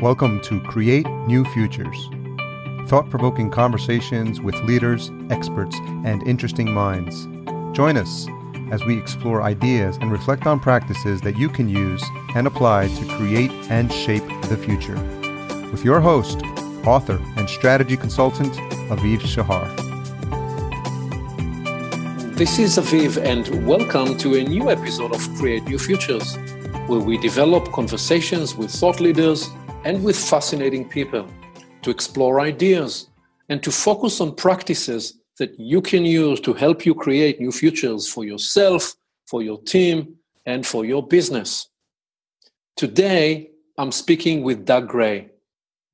Welcome to Create New Futures. Thought provoking conversations with leaders, experts, and interesting minds. Join us as we explore ideas and reflect on practices that you can use and apply to create and shape the future. With your host, author, and strategy consultant, Aviv Shahar. This is Aviv, and welcome to a new episode of Create New Futures, where we develop conversations with thought leaders and with fascinating people to explore ideas and to focus on practices that you can use to help you create new futures for yourself, for your team, and for your business. Today, I'm speaking with Doug Gray.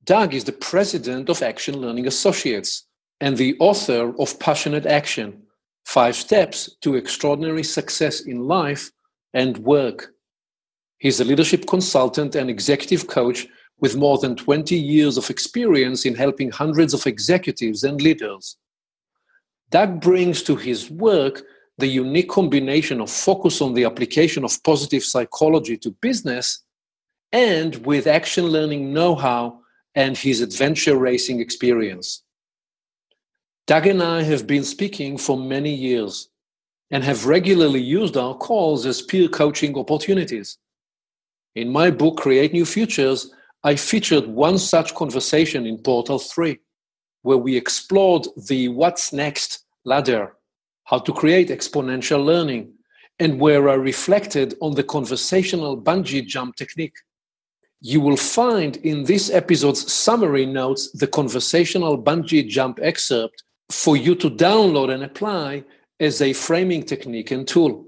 Doug is the president of Action Learning Associates and the author of Passionate Action Five Steps to Extraordinary Success in Life and Work. He's a leadership consultant and executive coach with more than 20 years of experience in helping hundreds of executives and leaders. Doug brings to his work the unique combination of focus on the application of positive psychology to business and with action learning know how and his adventure racing experience. Doug and I have been speaking for many years and have regularly used our calls as peer coaching opportunities. In my book, Create New Futures, I featured one such conversation in Portal 3, where we explored the what's next ladder, how to create exponential learning, and where I reflected on the conversational bungee jump technique. You will find in this episode's summary notes the conversational bungee jump excerpt for you to download and apply as a framing technique and tool.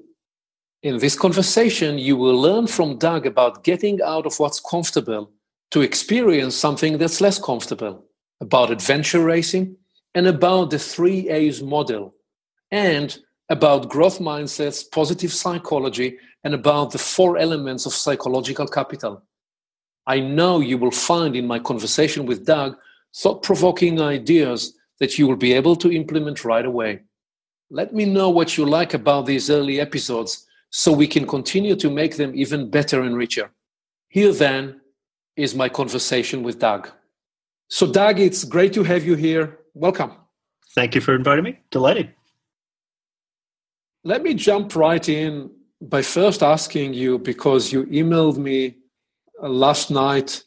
In this conversation, you will learn from Doug about getting out of what's comfortable to experience something that's less comfortable about adventure racing and about the three A's model and about growth mindsets, positive psychology, and about the four elements of psychological capital. I know you will find in my conversation with Doug thought provoking ideas that you will be able to implement right away. Let me know what you like about these early episodes so we can continue to make them even better and richer. Here then is my conversation with Doug. So, Doug, it's great to have you here. Welcome. Thank you for inviting me. Delighted. Let me jump right in by first asking you because you emailed me uh, last night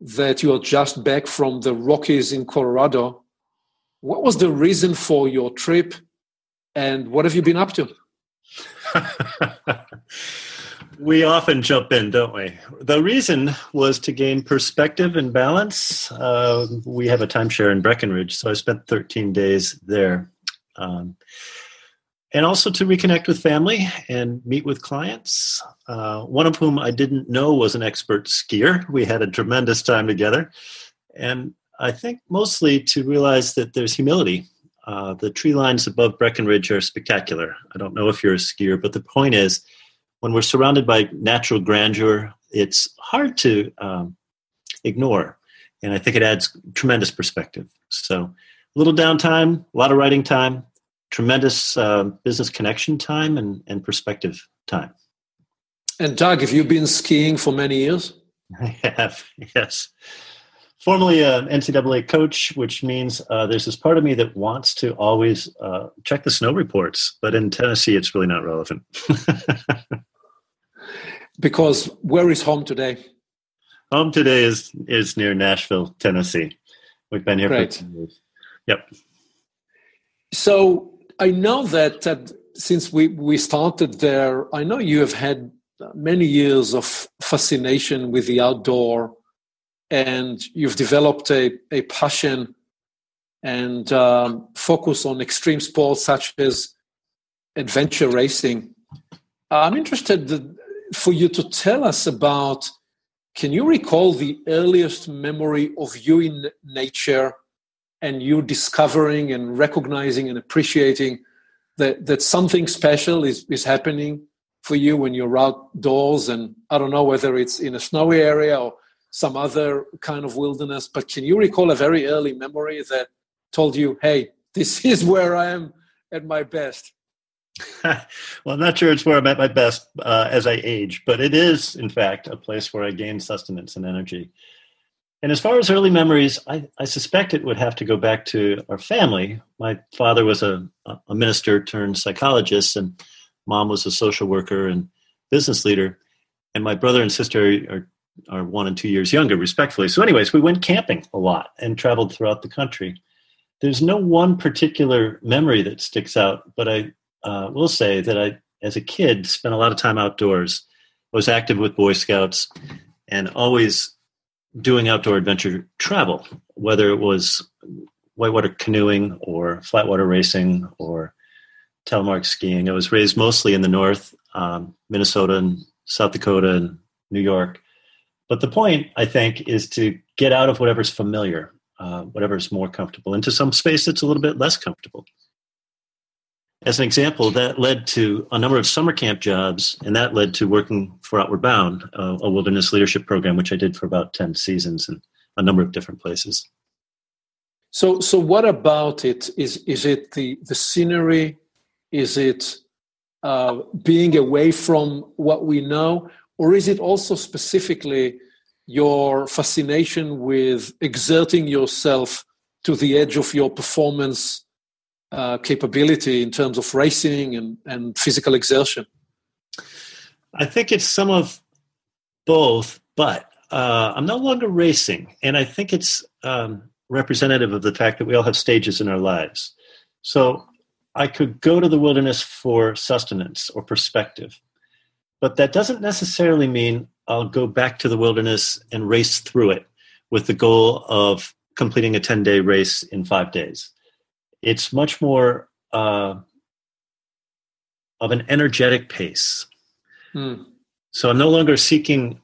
that you are just back from the Rockies in Colorado. What was the reason for your trip and what have you been up to? we often jump in, don't we? The reason was to gain perspective and balance. Uh, we have a timeshare in Breckenridge, so I spent 13 days there. Um, and also to reconnect with family and meet with clients, uh, one of whom I didn't know was an expert skier. We had a tremendous time together. And I think mostly to realize that there's humility. Uh, the tree lines above Breckenridge are spectacular. I don't know if you're a skier, but the point is, when we're surrounded by natural grandeur, it's hard to um, ignore. And I think it adds tremendous perspective. So, a little downtime, a lot of writing time, tremendous uh, business connection time, and, and perspective time. And Doug, have you been skiing for many years? I have, yes. Formerly an NCAA coach, which means uh, there's this part of me that wants to always uh, check the snow reports, but in Tennessee, it's really not relevant. because where is home today? Home today is is near Nashville, Tennessee. We've been here Great. for years. Yep. So I know that, that since we, we started there, I know you have had many years of fascination with the outdoor and you've developed a, a passion and um, focus on extreme sports such as adventure racing. I'm interested for you to tell us about can you recall the earliest memory of you in nature and you discovering and recognizing and appreciating that, that something special is, is happening for you when you're outdoors and i don't know whether it's in a snowy area or some other kind of wilderness but can you recall a very early memory that told you hey this is where i am at my best well, I'm not sure it's where I'm at my best uh, as I age, but it is, in fact, a place where I gain sustenance and energy. And as far as early memories, I, I, suspect it would have to go back to our family. My father was a, a minister turned psychologist, and mom was a social worker and business leader. And my brother and sister are, are one and two years younger, respectfully. So, anyways, we went camping a lot and traveled throughout the country. There's no one particular memory that sticks out, but I uh, will say that I, as a kid, spent a lot of time outdoors. I was active with Boy Scouts and always doing outdoor adventure travel, whether it was whitewater canoeing or flatwater racing or telemark skiing. I was raised mostly in the north, um, Minnesota and South Dakota and New York. But the point, I think, is to get out of whatever's familiar, uh, whatever's more comfortable, into some space that's a little bit less comfortable as an example, that led to a number of summer camp jobs, and that led to working for Outward Bound, a wilderness leadership program, which I did for about 10 seasons in a number of different places. So, so what about it? Is, is it the, the scenery? Is it uh, being away from what we know? Or is it also specifically your fascination with exerting yourself to the edge of your performance uh, capability in terms of racing and, and physical exertion? I think it's some of both, but uh, I'm no longer racing, and I think it's um, representative of the fact that we all have stages in our lives. So I could go to the wilderness for sustenance or perspective, but that doesn't necessarily mean I'll go back to the wilderness and race through it with the goal of completing a 10 day race in five days it's much more uh, of an energetic pace. Hmm. So I'm no longer seeking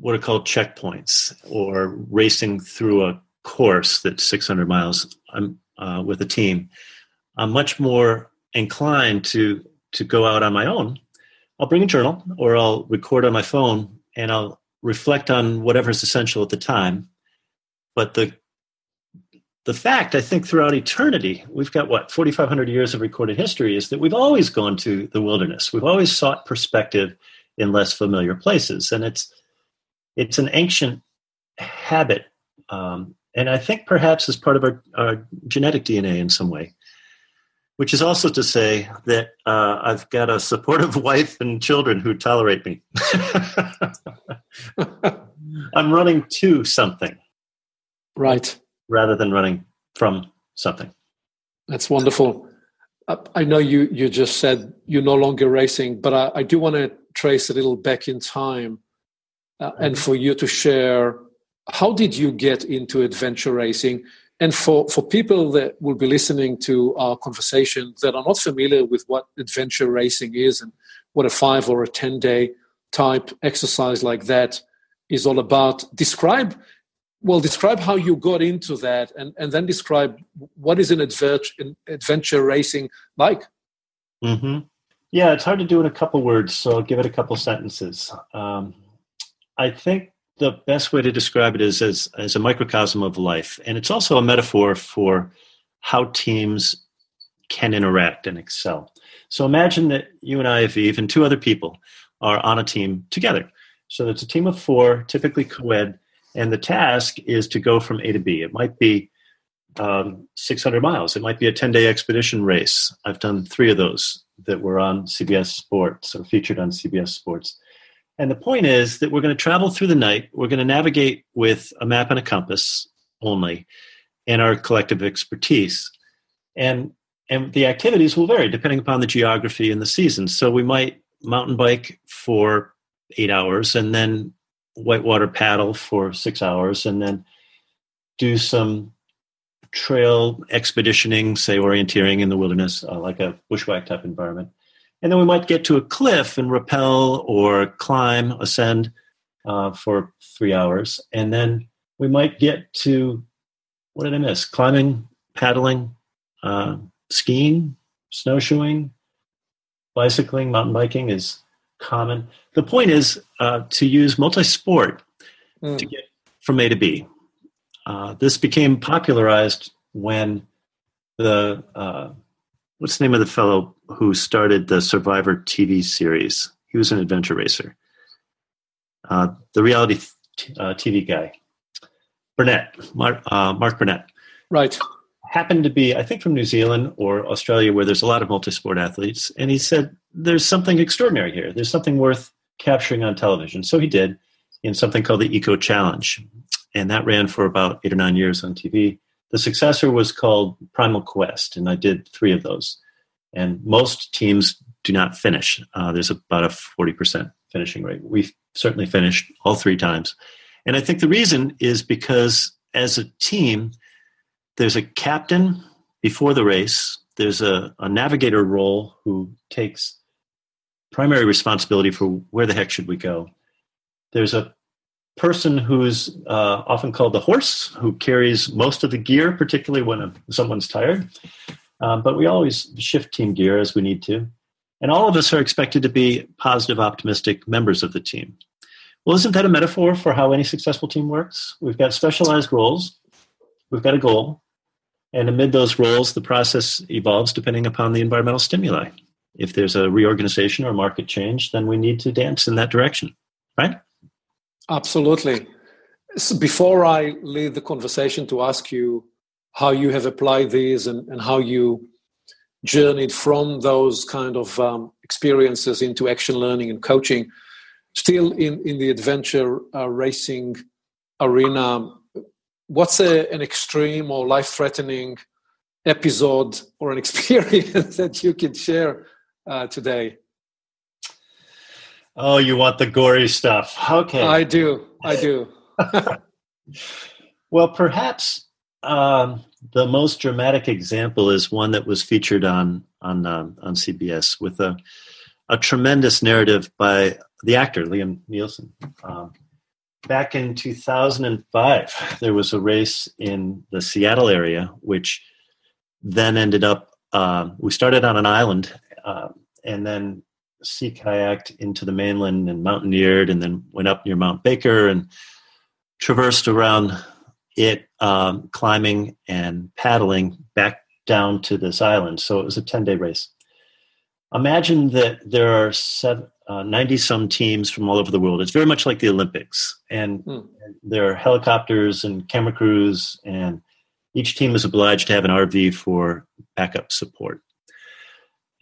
what are called checkpoints or racing through a course that's 600 miles I'm, uh, with a team. I'm much more inclined to to go out on my own. I'll bring a journal or I'll record on my phone and I'll reflect on whatever's essential at the time. But the the fact, I think, throughout eternity, we've got what, 4,500 years of recorded history, is that we've always gone to the wilderness. We've always sought perspective in less familiar places. And it's, it's an ancient habit. Um, and I think perhaps as part of our, our, genetic DNA in some way, which is also to say that uh, I've got a supportive wife and children who tolerate me. I'm running to something. Right rather than running from something. That's wonderful. Uh, I know you, you just said you're no longer racing, but I, I do want to trace a little back in time uh, and for you to share how did you get into adventure racing? And for, for people that will be listening to our conversation that are not familiar with what adventure racing is and what a five or a 10 day type exercise like that is all about, describe well describe how you got into that and, and then describe what is an adventure, adventure racing like. Mm-hmm. yeah it's hard to do in a couple words so i'll give it a couple sentences. Um, i think the best way to describe it is as, as a microcosm of life and it's also a metaphor for how teams can interact and excel. So imagine that you and i aviv and two other people are on a team together. So it's a team of four typically co-ed and the task is to go from A to B. It might be um, 600 miles. It might be a 10 day expedition race. I've done three of those that were on CBS Sports or featured on CBS Sports. And the point is that we're going to travel through the night. We're going to navigate with a map and a compass only and our collective expertise. And, and the activities will vary depending upon the geography and the season. So we might mountain bike for eight hours and then whitewater paddle for six hours and then do some trail expeditioning, say orienteering in the wilderness, uh, like a bushwhack type environment. And then we might get to a cliff and rappel or climb, ascend uh, for three hours. And then we might get to what did I miss? Climbing, paddling, uh, skiing, snowshoeing, bicycling, mountain biking is common. The point is uh, to use multi-sport mm. to get from A to B. Uh, this became popularized when the uh, what's the name of the fellow who started the Survivor TV series? He was an adventure racer. Uh, the reality t- uh, TV guy. Burnett, Mark, uh, Mark Burnett. Right. Happened to be, I think, from New Zealand or Australia, where there's a lot of multi-sport athletes, and he said, "There's something extraordinary here. There's something worth capturing on television." So he did in something called the Eco Challenge, and that ran for about eight or nine years on TV. The successor was called Primal Quest, and I did three of those. And most teams do not finish. Uh, there's about a 40% finishing rate. We certainly finished all three times. And I think the reason is because as a team, there's a captain before the race, there's a, a navigator role who takes primary responsibility for where the heck should we go. There's a person who's uh, often called the horse, who carries most of the gear, particularly when someone's tired. Um, but we always shift team gear as we need to. And all of us are expected to be positive, optimistic members of the team. Well, isn't that a metaphor for how any successful team works? We've got specialized roles, we've got a goal, and amid those roles, the process evolves depending upon the environmental stimuli. If there's a reorganization or market change, then we need to dance in that direction, right? Absolutely. So before I lead the conversation to ask you how you have applied these and, and how you journeyed from those kind of um, experiences into action learning and coaching, still in, in the adventure uh, racing arena, what's a, an extreme or life threatening episode or an experience that you can share uh, today? Oh, you want the gory stuff. Okay. I do. I do. well, perhaps um, the most dramatic example is one that was featured on on um, on CBS with a a tremendous narrative by the actor Liam Neeson. Um, back in 2005, there was a race in the Seattle area, which then ended up. Uh, we started on an island, uh, and then sea kayaked into the mainland and mountaineered, and then went up near Mount Baker and traversed around it, um, climbing and paddling back down to this island. So it was a 10 day race. Imagine that there are 90 uh, some teams from all over the world. It's very much like the Olympics. And, mm. and there are helicopters and camera crews, and each team is obliged to have an RV for backup support.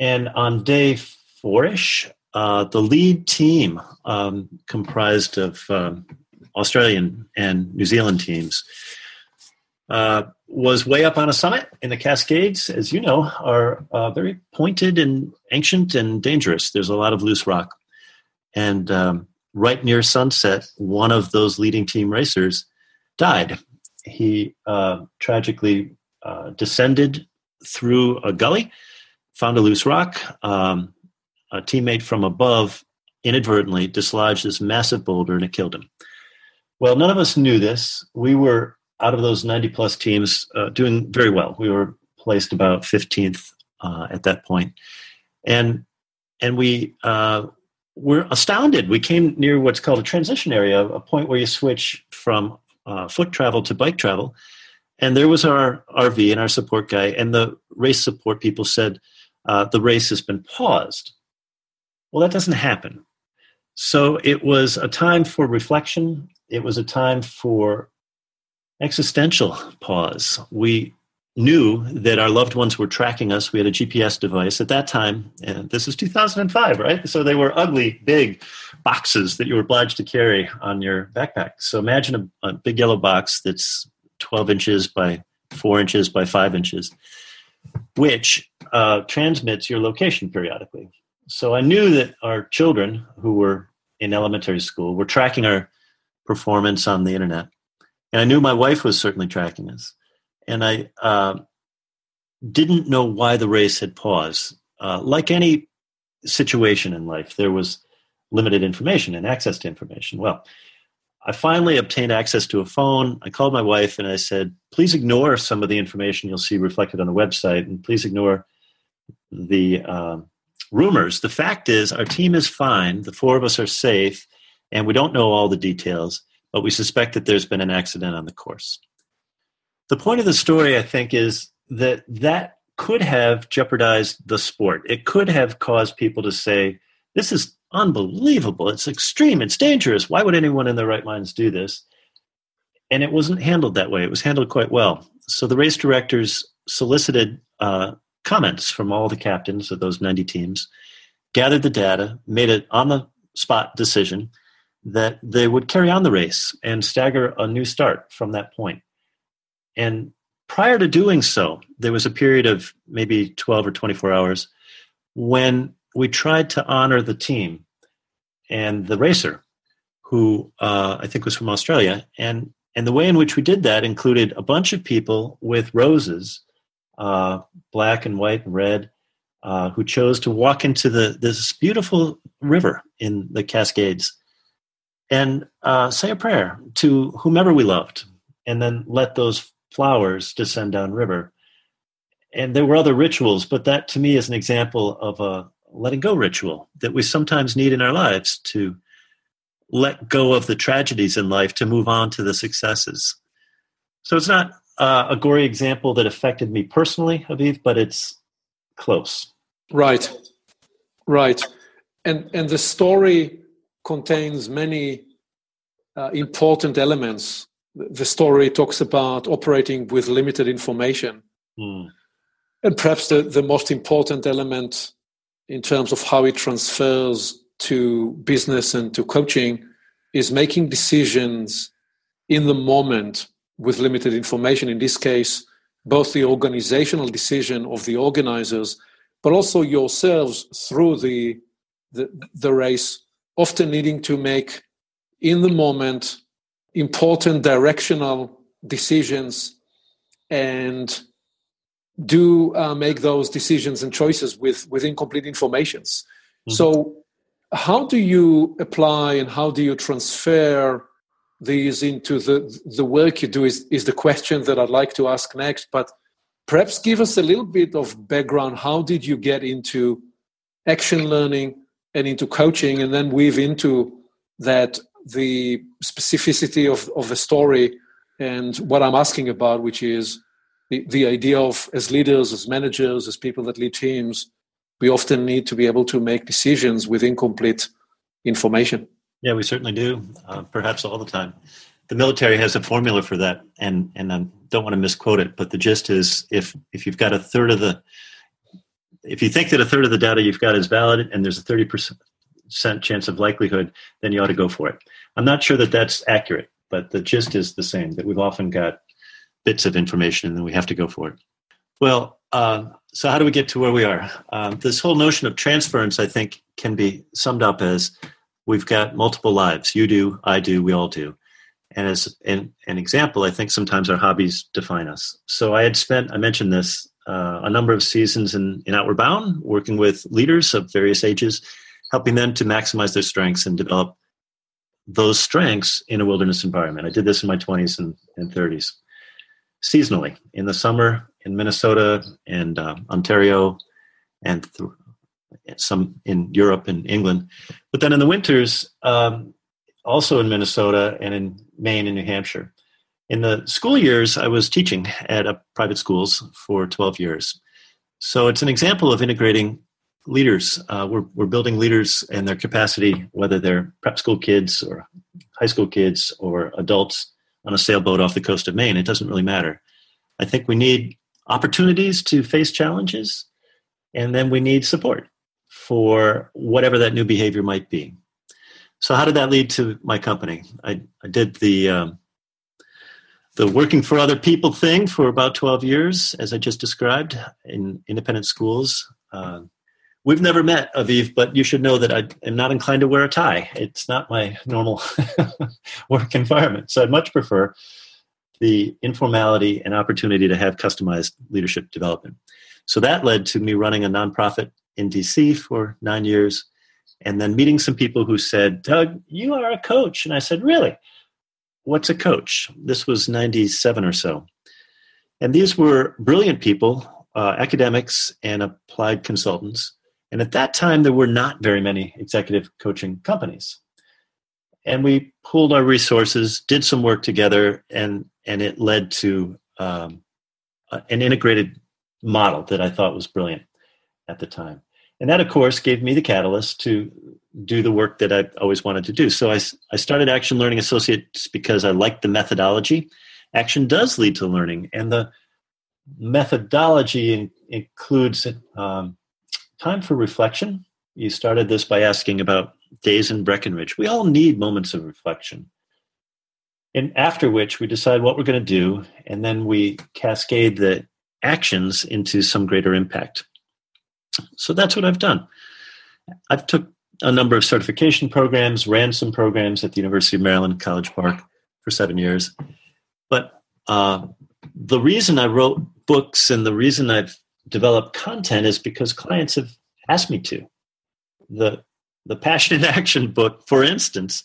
And on day four-ish. Uh, the lead team, um, comprised of um, Australian and New Zealand teams, uh, was way up on a summit in the Cascades. As you know, are uh, very pointed and ancient and dangerous. There's a lot of loose rock, and um, right near sunset, one of those leading team racers died. He uh, tragically uh, descended through a gully, found a loose rock. Um, a teammate from above inadvertently dislodged this massive boulder and it killed him. Well, none of us knew this. We were out of those 90 plus teams uh, doing very well. We were placed about 15th uh, at that point. And, and we uh, were astounded. We came near what's called a transition area, a point where you switch from uh, foot travel to bike travel. And there was our RV and our support guy, and the race support people said, uh, the race has been paused. Well, that doesn't happen. So it was a time for reflection. It was a time for existential pause. We knew that our loved ones were tracking us. We had a GPS device at that time, and this is 2005, right? So they were ugly, big boxes that you were obliged to carry on your backpack. So imagine a, a big yellow box that's 12 inches by four inches by five inches, which uh, transmits your location periodically. So I knew that our children who were in elementary school were tracking our performance on the internet. And I knew my wife was certainly tracking us. And I uh, didn't know why the race had paused. Uh, like any situation in life, there was limited information and access to information. Well, I finally obtained access to a phone. I called my wife and I said, please ignore some of the information you'll see reflected on the website and please ignore the um, rumors. The fact is, our team is fine. The four of us are safe, and we don't know all the details, but we suspect that there's been an accident on the course. The point of the story, I think, is that that could have jeopardized the sport. It could have caused people to say, This is unbelievable. It's extreme. It's dangerous. Why would anyone in their right minds do this? and it wasn't handled that way. It was handled quite well. So the race directors solicited uh, comments from all the captains of those 90 teams, gathered the data, made it on the spot decision that they would carry on the race and stagger a new start from that point. And prior to doing so, there was a period of maybe 12 or 24 hours when we tried to honor the team and the racer, who uh, I think was from Australia. And, and the way in which we did that included a bunch of people with roses, uh, black and white and red, uh, who chose to walk into the, this beautiful river in the Cascades and uh, say a prayer to whomever we loved, and then let those flowers descend down river. And there were other rituals, but that to me is an example of a letting go ritual that we sometimes need in our lives to let go of the tragedies in life to move on to the successes. So it's not uh, a gory example that affected me personally, Aviv, but it's close. Right, right, and and the story contains many uh, important elements. The story talks about operating with limited information, mm. and perhaps the, the most important element in terms of how it transfers to business and to coaching is making decisions in the moment with limited information. In this case, both the organizational decision of the organizers, but also yourselves through the, the, the race, often needing to make in the moment important directional decisions and do uh, make those decisions and choices with with incomplete informations. Mm-hmm. so how do you apply and how do you transfer these into the the work you do is is the question that I'd like to ask next. But perhaps give us a little bit of background. How did you get into action learning and into coaching and then weave into that the specificity of, of the story and what I'm asking about which is the, the idea of as leaders as managers as people that lead teams we often need to be able to make decisions with incomplete information. Yeah, we certainly do, uh, perhaps all the time. The military has a formula for that, and and I don't want to misquote it, but the gist is if if you've got a third of the if you think that a third of the data you've got is valid and there's a 30% chance of likelihood, then you ought to go for it. I'm not sure that that's accurate, but the gist is the same that we've often got bits of information and then we have to go for it. Well, uh, so how do we get to where we are? Um, this whole notion of transference, I think, can be summed up as we've got multiple lives. You do, I do, we all do. And as an, an example, I think sometimes our hobbies define us. So I had spent, I mentioned this, uh, a number of seasons in, in Outward Bound, working with leaders of various ages, helping them to maximize their strengths and develop those strengths in a wilderness environment. I did this in my 20s and, and 30s seasonally. In the summer, in Minnesota and uh, Ontario, and th- some in Europe and England. But then in the winters, um, also in Minnesota and in Maine and New Hampshire. In the school years, I was teaching at a private schools for 12 years. So it's an example of integrating leaders. Uh, we're, we're building leaders and their capacity, whether they're prep school kids or high school kids or adults on a sailboat off the coast of Maine. It doesn't really matter. I think we need opportunities to face challenges, and then we need support for whatever that new behavior might be. So, how did that lead to my company? I, I did the um, the working for other people thing for about 12 years, as I just described, in independent schools. Uh, we've never met, Aviv, but you should know that I am not inclined to wear a tie. It's not my normal work environment. So I'd much prefer the informality and opportunity to have customized leadership development. So that led to me running a nonprofit in DC for nine years and then meeting some people who said, Doug, you are a coach. And I said, Really? What's a coach? This was 97 or so. And these were brilliant people, uh, academics and applied consultants. And at that time, there were not very many executive coaching companies and we pooled our resources, did some work together, and and it led to um, an integrated model that I thought was brilliant at the time. And that, of course, gave me the catalyst to do the work that I've always wanted to do. So I, I started Action Learning Associates because I liked the methodology. Action does lead to learning, and the methodology in, includes um, time for reflection. You started this by asking about days in Breckenridge. We all need moments of reflection. And after which we decide what we're going to do, and then we cascade the actions into some greater impact. So that's what I've done. I've took a number of certification programs, ran some programs at the University of Maryland, College Park for seven years. But uh, the reason I wrote books and the reason I've developed content is because clients have asked me to. The the Passionate Action book, for instance,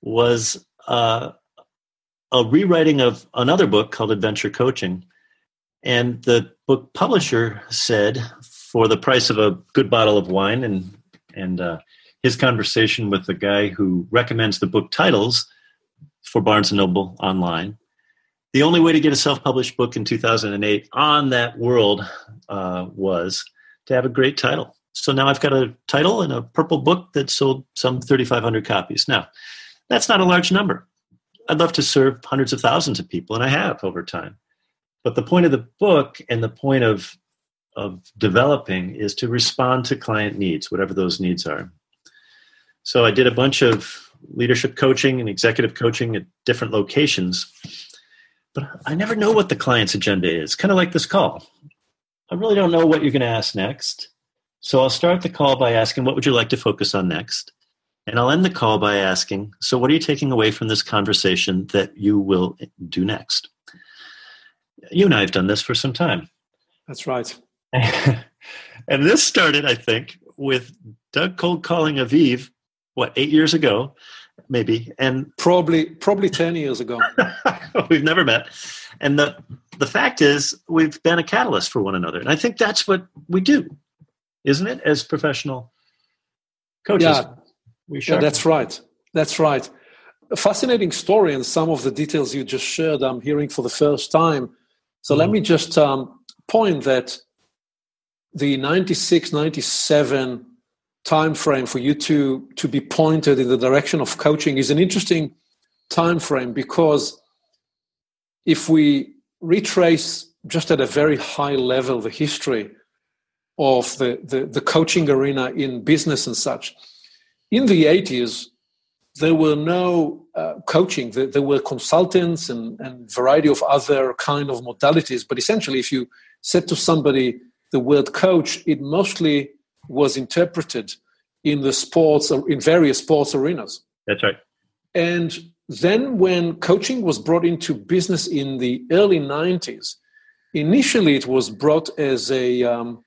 was uh, a rewriting of another book called Adventure Coaching. And the book publisher said, for the price of a good bottle of wine and and uh, his conversation with the guy who recommends the book titles for Barnes and Noble online. The only way to get a self-published book in 2008 on that world uh, was to have a great title. So now I've got a title and a purple book that sold some 3,500 copies. Now, that's not a large number. I'd love to serve hundreds of thousands of people, and I have over time. But the point of the book and the point of of developing is to respond to client needs, whatever those needs are. So I did a bunch of leadership coaching and executive coaching at different locations, but I never know what the client's agenda is, kind of like this call. I really don't know what you're going to ask next. So I'll start the call by asking, What would you like to focus on next? And I'll end the call by asking, So what are you taking away from this conversation that you will do next? You and I have done this for some time. That's right. and this started, I think, with Doug cold calling Aviv, what, eight years ago, maybe, and probably probably ten years ago. we've never met, and the the fact is, we've been a catalyst for one another, and I think that's what we do, isn't it? As professional coaches, yeah, we yeah, that's right. That's right. A fascinating story, and some of the details you just shared, I'm hearing for the first time. So mm let me just um, point that the 96 97 time frame for you to to be pointed in the direction of coaching is an interesting time frame because if we retrace just at a very high level the history of the, the, the coaching arena in business and such in the 80s there were no uh, coaching. There, there, were consultants and, and variety of other kind of modalities. But essentially if you said to somebody the word coach, it mostly was interpreted in the sports in various sports arenas. That's right. And then when coaching was brought into business in the early 90s, initially it was brought as a um,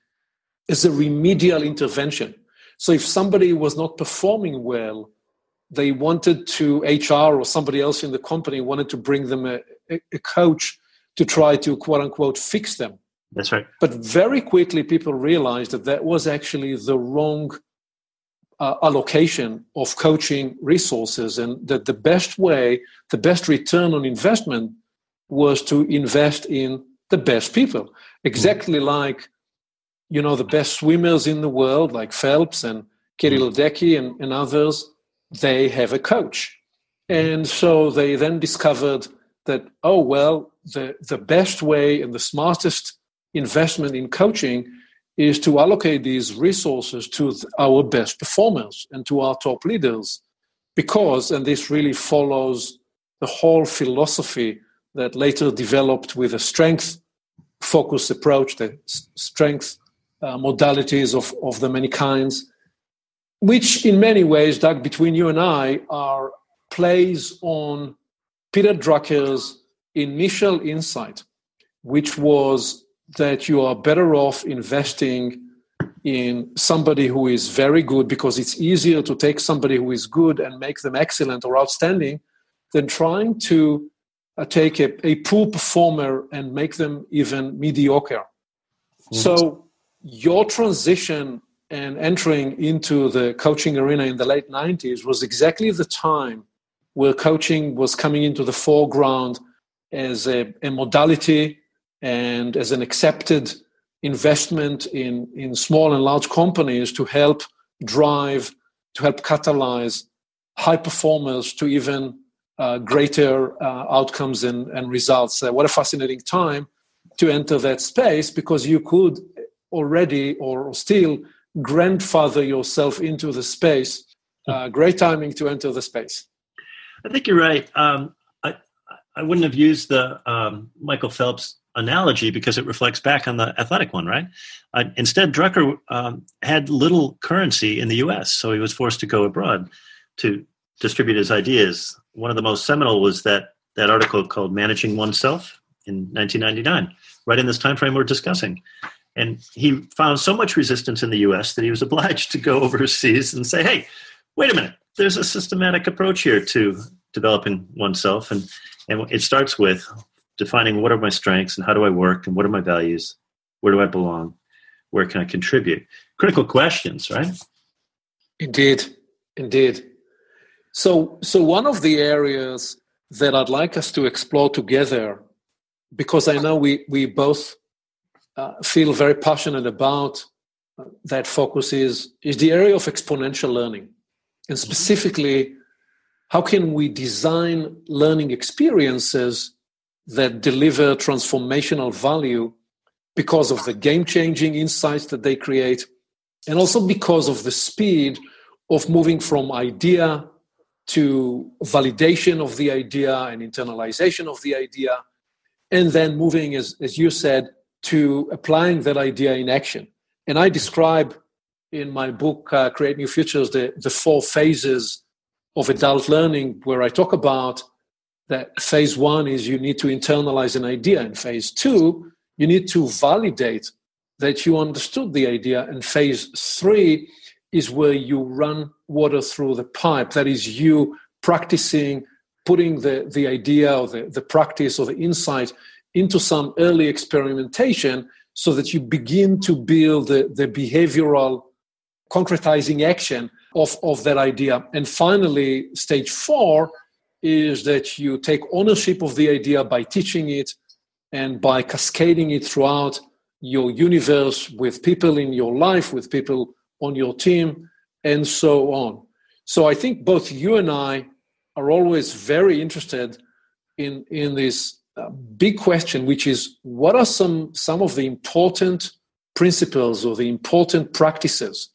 as a remedial intervention. So if somebody was not performing well, they wanted to HR or somebody else in the company wanted to bring them a, a coach to try to quote unquote fix them. That's right. But very quickly, people realized that that was actually the wrong uh, allocation of coaching resources, and that the best way, the best return on investment was to invest in the best people. Exactly mm. like, you know, the best swimmers in the world, like Phelps and mm. Ledecky and, and others, they have a coach. Mm. And so they then discovered that, oh, well, the, the best way and the smartest investment in coaching is to allocate these resources to our best performers and to our top leaders because and this really follows the whole philosophy that later developed with a strength focused approach the strength uh, modalities of, of the many kinds which in many ways doug between you and i are plays on peter drucker's initial insight which was that you are better off investing in somebody who is very good because it's easier to take somebody who is good and make them excellent or outstanding than trying to uh, take a, a poor performer and make them even mediocre. Mm-hmm. So, your transition and entering into the coaching arena in the late 90s was exactly the time where coaching was coming into the foreground as a, a modality and as an accepted investment in, in small and large companies to help drive to help catalyze high performers to even uh, greater uh, outcomes and, and results. Uh, what a fascinating time to enter that space because you could already or still grandfather yourself into the space. Uh, great timing to enter the space. I think you're right. Um, I, I wouldn't have used the um, Michael Phelps analogy because it reflects back on the athletic one, right? Uh, instead, Drucker um, had little currency in the US, so he was forced to go abroad to distribute his ideas. One of the most seminal was that, that article called Managing Oneself in 1999, right in this time frame we're discussing. And he found so much resistance in the US that he was obliged to go overseas and say, hey, wait a minute, there's a systematic approach here to developing oneself. And, and it starts with defining what are my strengths and how do I work and what are my values? Where do I belong? Where can I contribute? Critical questions, right? Indeed, indeed. So, so one of the areas that I'd like us to explore together, because I know we, we both uh, feel very passionate about uh, that focus is, is the area of exponential learning. And specifically, how can we design learning experiences that deliver transformational value because of the game changing insights that they create, and also because of the speed of moving from idea to validation of the idea and internalization of the idea, and then moving, as, as you said, to applying that idea in action. And I describe in my book, uh, Create New Futures, the, the four phases of adult learning, where I talk about that phase one is you need to internalize an idea. In phase two, you need to validate that you understood the idea. And phase three is where you run water through the pipe. That is you practicing putting the, the idea or the, the practice or the insight into some early experimentation so that you begin to build the, the behavioral concretizing action of, of that idea. And finally, stage four is that you take ownership of the idea by teaching it and by cascading it throughout your universe with people in your life, with people on your team, and so on. So I think both you and I are always very interested in, in this uh, big question, which is what are some, some of the important principles or the important practices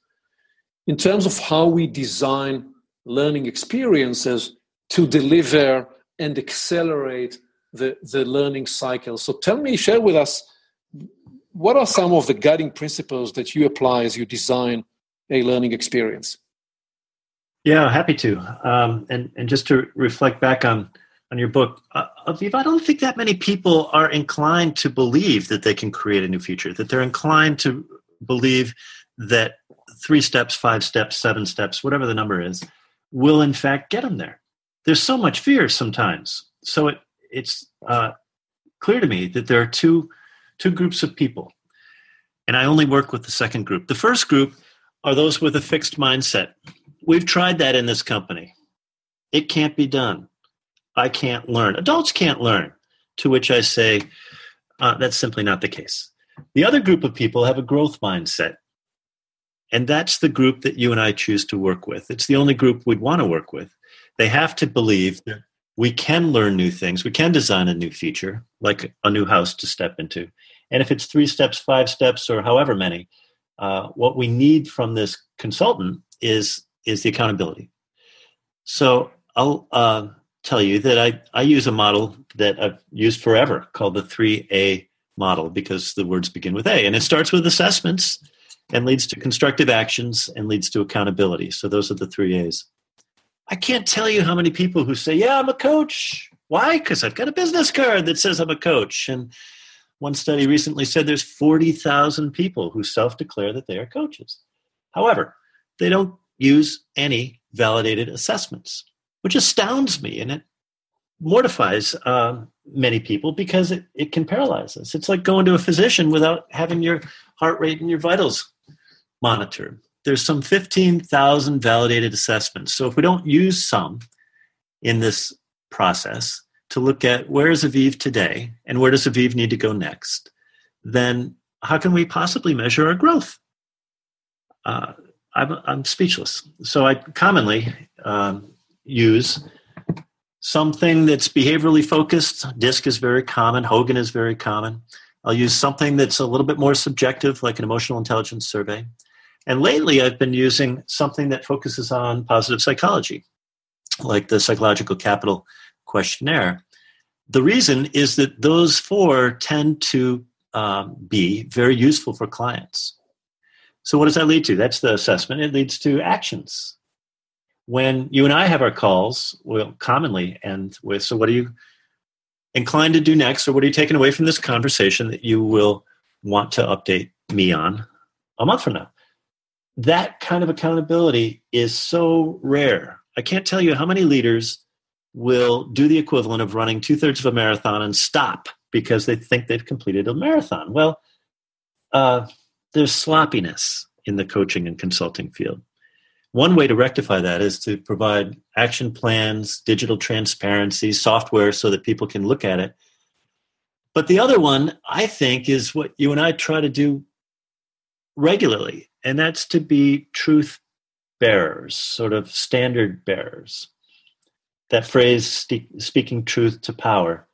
in terms of how we design learning experiences to deliver and accelerate the, the learning cycle. So tell me, share with us, what are some of the guiding principles that you apply as you design a learning experience? Yeah, happy to. Um, and, and just to reflect back on, on your book, uh, Aviv, I don't think that many people are inclined to believe that they can create a new future, that they're inclined to believe that three steps, five steps, seven steps, whatever the number is, will in fact get them there. There's so much fear sometimes. So it, it's uh, clear to me that there are two, two groups of people. And I only work with the second group. The first group are those with a fixed mindset. We've tried that in this company. It can't be done. I can't learn. Adults can't learn. To which I say, uh, that's simply not the case. The other group of people have a growth mindset. And that's the group that you and I choose to work with. It's the only group we'd want to work with. They have to believe that we can learn new things, we can design a new feature, like a new house to step into. And if it's three steps, five steps, or however many, uh, what we need from this consultant is is the accountability. So I'll uh, tell you that I, I use a model that I've used forever called the 3A model because the words begin with A. And it starts with assessments and leads to constructive actions and leads to accountability. So those are the three A's. I can't tell you how many people who say, Yeah, I'm a coach. Why? Because I've got a business card that says I'm a coach. And one study recently said there's 40,000 people who self declare that they are coaches. However, they don't use any validated assessments, which astounds me and it mortifies uh, many people because it, it can paralyze us. It's like going to a physician without having your heart rate and your vitals monitored. There's some 15,000 validated assessments. So if we don't use some in this process to look at where is Aviv today and where does Aviv need to go next, then how can we possibly measure our growth? Uh, I'm, I'm speechless. So I commonly um, use something that's behaviorally focused. DISC is very common. Hogan is very common. I'll use something that's a little bit more subjective, like an emotional intelligence survey. And lately, I've been using something that focuses on positive psychology, like the Psychological Capital Questionnaire. The reason is that those four tend to um, be very useful for clients. So, what does that lead to? That's the assessment. It leads to actions when you and I have our calls, we'll commonly end with, so what are you inclined to do next, or what are you taking away from this conversation that you will want to update me on a month from now? That kind of accountability is so rare. I can't tell you how many leaders will do the equivalent of running two thirds of a marathon and stop because they think they've completed a marathon. Well, uh, there's sloppiness in the coaching and consulting field. One way to rectify that is to provide action plans, digital transparency, software so that people can look at it. But the other one, I think, is what you and I try to do regularly, and that's to be truth bearers, sort of standard bearers. That phrase, speaking truth to power,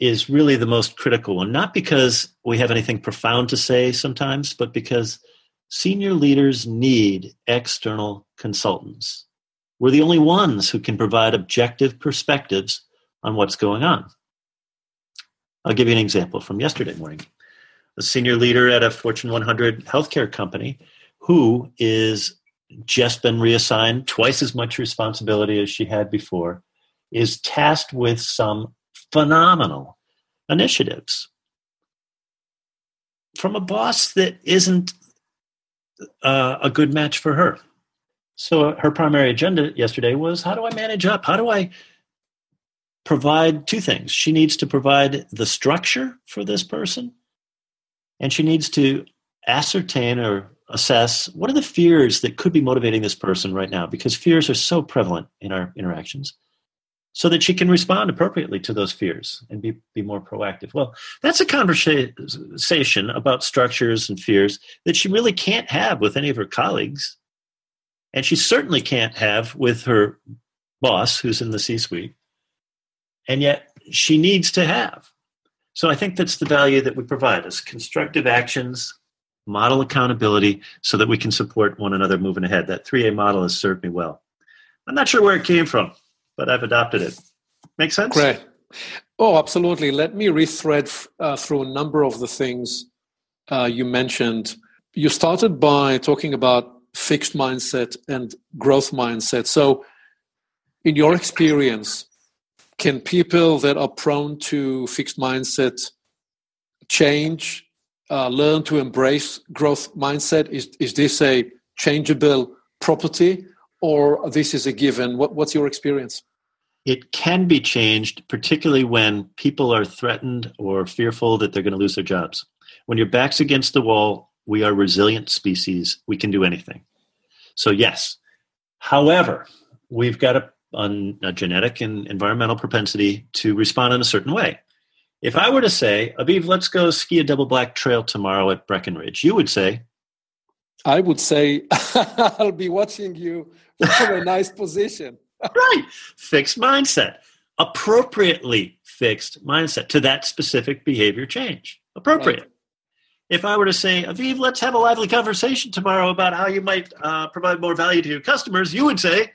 is really the most critical one, not because we have anything profound to say sometimes, but because Senior leaders need external consultants. We're the only ones who can provide objective perspectives on what's going on. I'll give you an example from yesterday morning. A senior leader at a Fortune 100 healthcare company who is just been reassigned twice as much responsibility as she had before is tasked with some phenomenal initiatives from a boss that isn't uh, a good match for her. So her primary agenda yesterday was how do I manage up? How do I provide two things? She needs to provide the structure for this person, and she needs to ascertain or assess what are the fears that could be motivating this person right now because fears are so prevalent in our interactions so that she can respond appropriately to those fears and be, be more proactive. Well, that's a conversation about structures and fears that she really can't have with any of her colleagues. And she certainly can't have with her boss, who's in the C suite. And yet she needs to have. So I think that's the value that we provide is constructive actions, model accountability, so that we can support one another moving ahead. That 3A model has served me well. I'm not sure where it came from but I've adopted it. Make sense? Great. Oh, absolutely. Let me rethread uh, through a number of the things uh, you mentioned. You started by talking about fixed mindset and growth mindset. So, in your experience, can people that are prone to fixed mindset change, uh, learn to embrace growth mindset? Is, is this a changeable property or this is a given? What, what's your experience? It can be changed, particularly when people are threatened or fearful that they're going to lose their jobs. When your back's against the wall, we are resilient species. We can do anything. So, yes. However, we've got a, a genetic and environmental propensity to respond in a certain way. If I were to say, Aviv, let's go ski a double black trail tomorrow at Breckenridge, you would say, I would say, I'll be watching you from a nice position. right. Fixed mindset. Appropriately fixed mindset to that specific behavior change. Appropriate. Right. If I were to say, Aviv, let's have a lively conversation tomorrow about how you might uh, provide more value to your customers, you would say,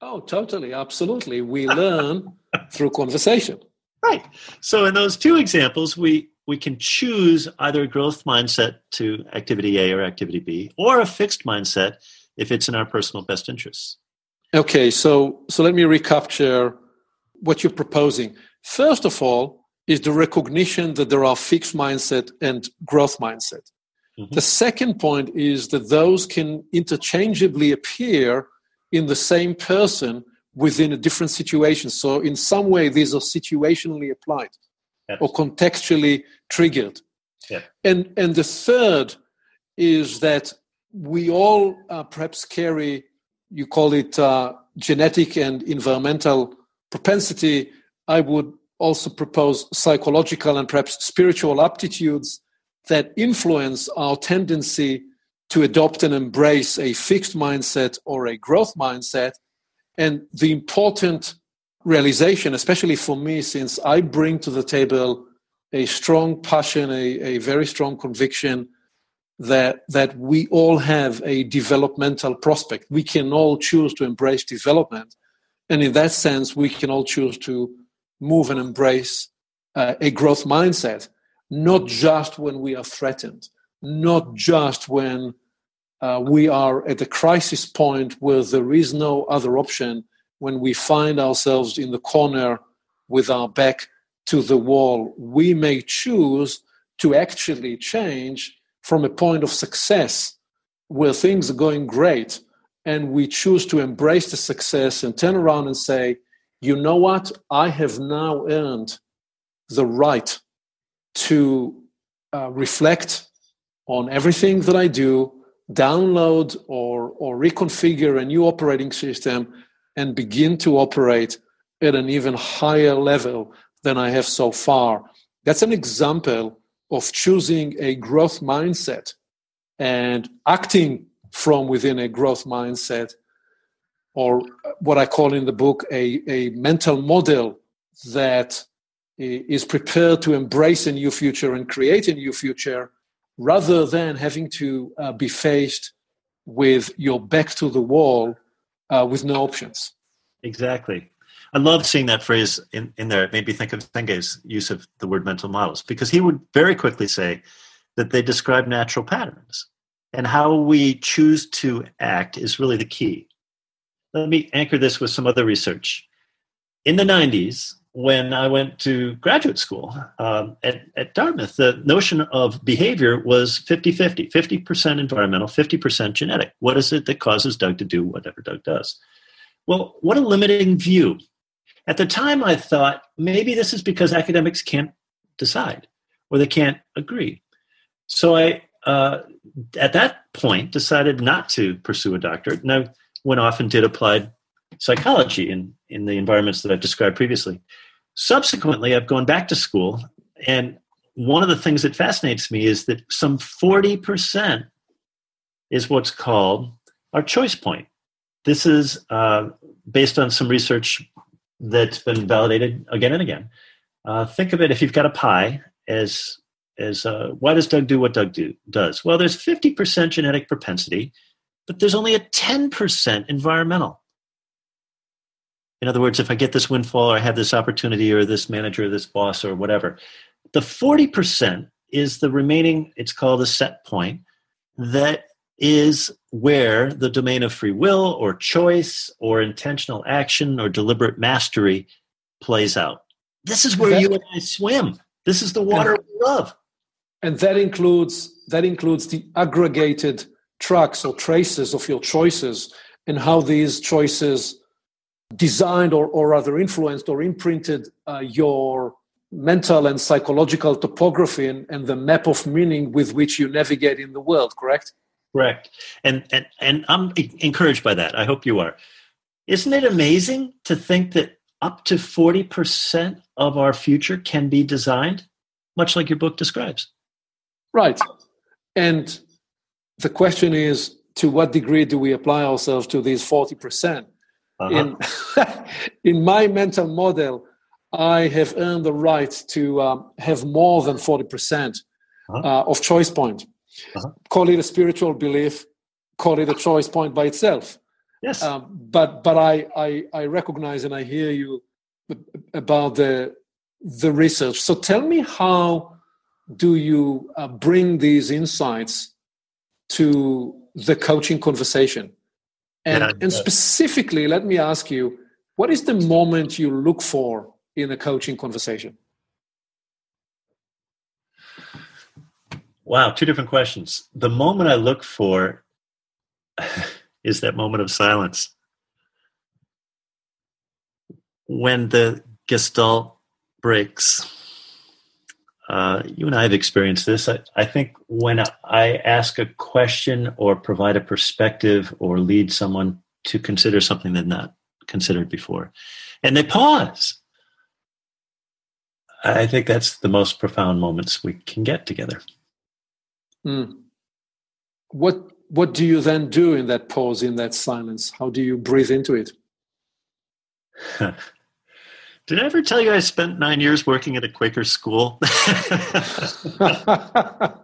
Oh, totally. Absolutely. We learn through conversation. Right. So in those two examples, we we can choose either a growth mindset to activity A or activity B, or a fixed mindset if it's in our personal best interests. Okay, so so let me recapture what you're proposing. First of all, is the recognition that there are fixed mindset and growth mindset. Mm-hmm. The second point is that those can interchangeably appear in the same person within a different situation. So in some way, these are situationally applied yes. or contextually triggered. Yeah. And and the third is that we all uh, perhaps carry, you call it uh, genetic and environmental propensity. I would also propose psychological and perhaps spiritual aptitudes that influence our tendency to adopt and embrace a fixed mindset or a growth mindset. And the important realization, especially for me, since I bring to the table a strong passion, a, a very strong conviction that that we all have a developmental prospect. We can all choose to embrace development, and in that sense, we can all choose to move and embrace uh, a growth mindset, not just when we are threatened, not just when uh, we are at a crisis point where there is no other option, when we find ourselves in the corner with our back to the wall. We may choose to actually change from a point of success where things are going great and we choose to embrace the success and turn around and say, you know what? I have now earned the right to uh, reflect on everything that I do, download or, or reconfigure a new operating system, and begin to operate at an even higher level than I have so far. That's an example of choosing a growth mindset and acting from within a growth mindset, or what I call in the book a, a mental model that is prepared to embrace a new future and create a new future rather than having to uh, be faced with your back to the wall uh, with no options. Exactly. I love seeing that phrase in, in there. It made me think of Senge's use of the word mental models because he would very quickly say that they describe natural patterns and how we choose to act is really the key. Let me anchor this with some other research. In the 90s, when I went to graduate school um, at, at Dartmouth, the notion of behavior was 50 50, 50% environmental, 50% genetic. What is it that causes Doug to do whatever Doug does? Well, what a limiting view at the time, I thought maybe this is because academics can't decide or they can't agree. So I, uh, at that point, decided not to pursue a doctorate, and I went off and did applied psychology in, in the environments that I've described previously. Subsequently, I've gone back to school, and one of the things that fascinates me is that some 40% is what's called our choice point. This is uh, based on some research that's been validated again and again. Uh, think of it if you've got a pie as as uh, why does Doug do what Doug do, does? Well, there's 50% genetic propensity, but there's only a 10% environmental. In other words, if I get this windfall or I have this opportunity or this manager or this boss or whatever, the 40% is the remaining, it's called a set point, that is where the domain of free will or choice or intentional action or deliberate mastery plays out. This is where that, you and I swim. This is the water and, we love. And that includes that includes the aggregated tracks or traces of your choices and how these choices designed or, or rather influenced or imprinted uh, your mental and psychological topography and, and the map of meaning with which you navigate in the world, correct? Correct. And, and, and I'm encouraged by that. I hope you are. Isn't it amazing to think that up to 40% of our future can be designed, much like your book describes? Right. And the question is to what degree do we apply ourselves to these 40%? Uh-huh. In, in my mental model, I have earned the right to um, have more than 40% uh-huh. uh, of choice point. Uh-huh. Call it a spiritual belief, call it a choice point by itself. Yes. Um, but but I, I I recognize and I hear you about the the research. So tell me how do you uh, bring these insights to the coaching conversation? And, yeah, and specifically, let me ask you, what is the moment you look for in a coaching conversation? Wow, two different questions. The moment I look for is that moment of silence. When the gestalt breaks, uh, you and I have experienced this. I, I think when I ask a question or provide a perspective or lead someone to consider something they've not considered before, and they pause, I think that's the most profound moments we can get together. Mm. What what do you then do in that pause, in that silence? How do you breathe into it? Did I ever tell you I spent nine years working at a Quaker school? uh,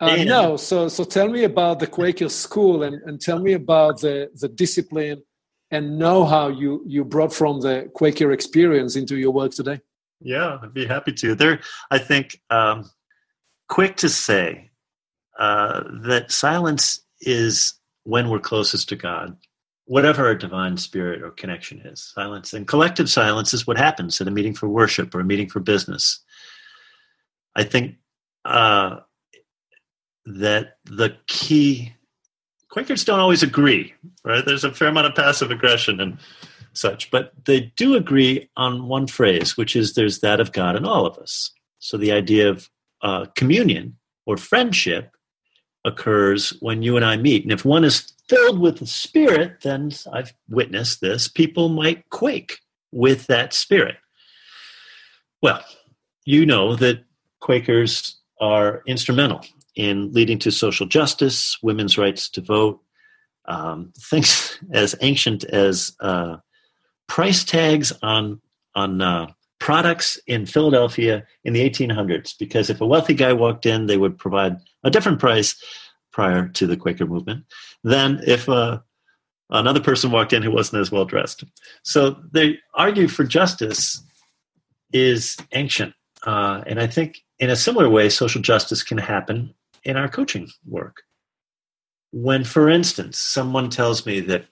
no. So, so tell me about the Quaker school and, and tell me about the, the discipline and know-how you, you brought from the Quaker experience into your work today. Yeah, I'd be happy to. They're, I think, um, quick to say uh, that silence is when we're closest to God whatever our divine spirit or connection is. Silence and collective silence is what happens at a meeting for worship or a meeting for business. I think uh, that the key Quakers don't always agree, right? There's a fair amount of passive aggression and such, but they do agree on one phrase, which is there's that of God in all of us. So the idea of uh, communion or friendship occurs when you and I meet. And if one is filled with the Spirit, then I've witnessed this, people might quake with that Spirit. Well, you know that Quakers are instrumental in leading to social justice, women's rights to vote, um, things as ancient as uh, price tags on on uh, products in Philadelphia in the 1800s. Because if a wealthy guy walked in, they would provide a different price prior to the Quaker movement than if uh, another person walked in who wasn't as well dressed. So they argue for justice is ancient. Uh, and I think in a similar way, social justice can happen in our coaching work. When, for instance, someone tells me that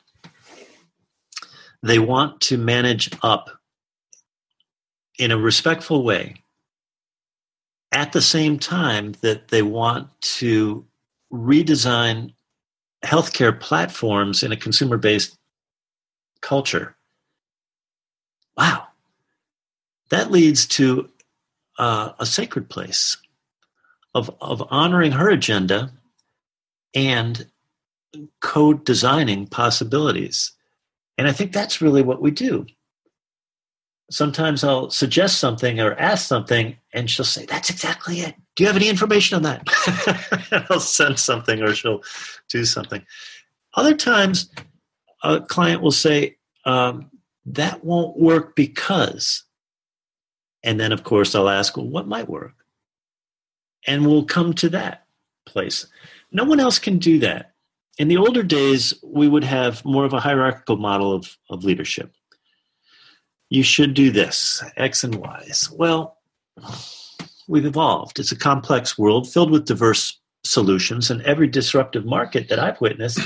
they want to manage up in a respectful way at the same time that they want to redesign healthcare platforms in a consumer based culture. Wow. That leads to uh, a sacred place of, of honoring her agenda and co designing possibilities. And I think that's really what we do sometimes I'll suggest something or ask something, and she'll say, That's exactly it. Do you have any information on that? I'll send something or she'll do something. Other times, a client will say, um, That won't work because. And then, of course, I'll ask, Well, what might work? And we'll come to that place. No one else can do that. In the older days, we would have more of a hierarchical model of, of leadership you should do this, X and Y's. Well, we've evolved. It's a complex world filled with diverse solutions, and every disruptive market that I've witnessed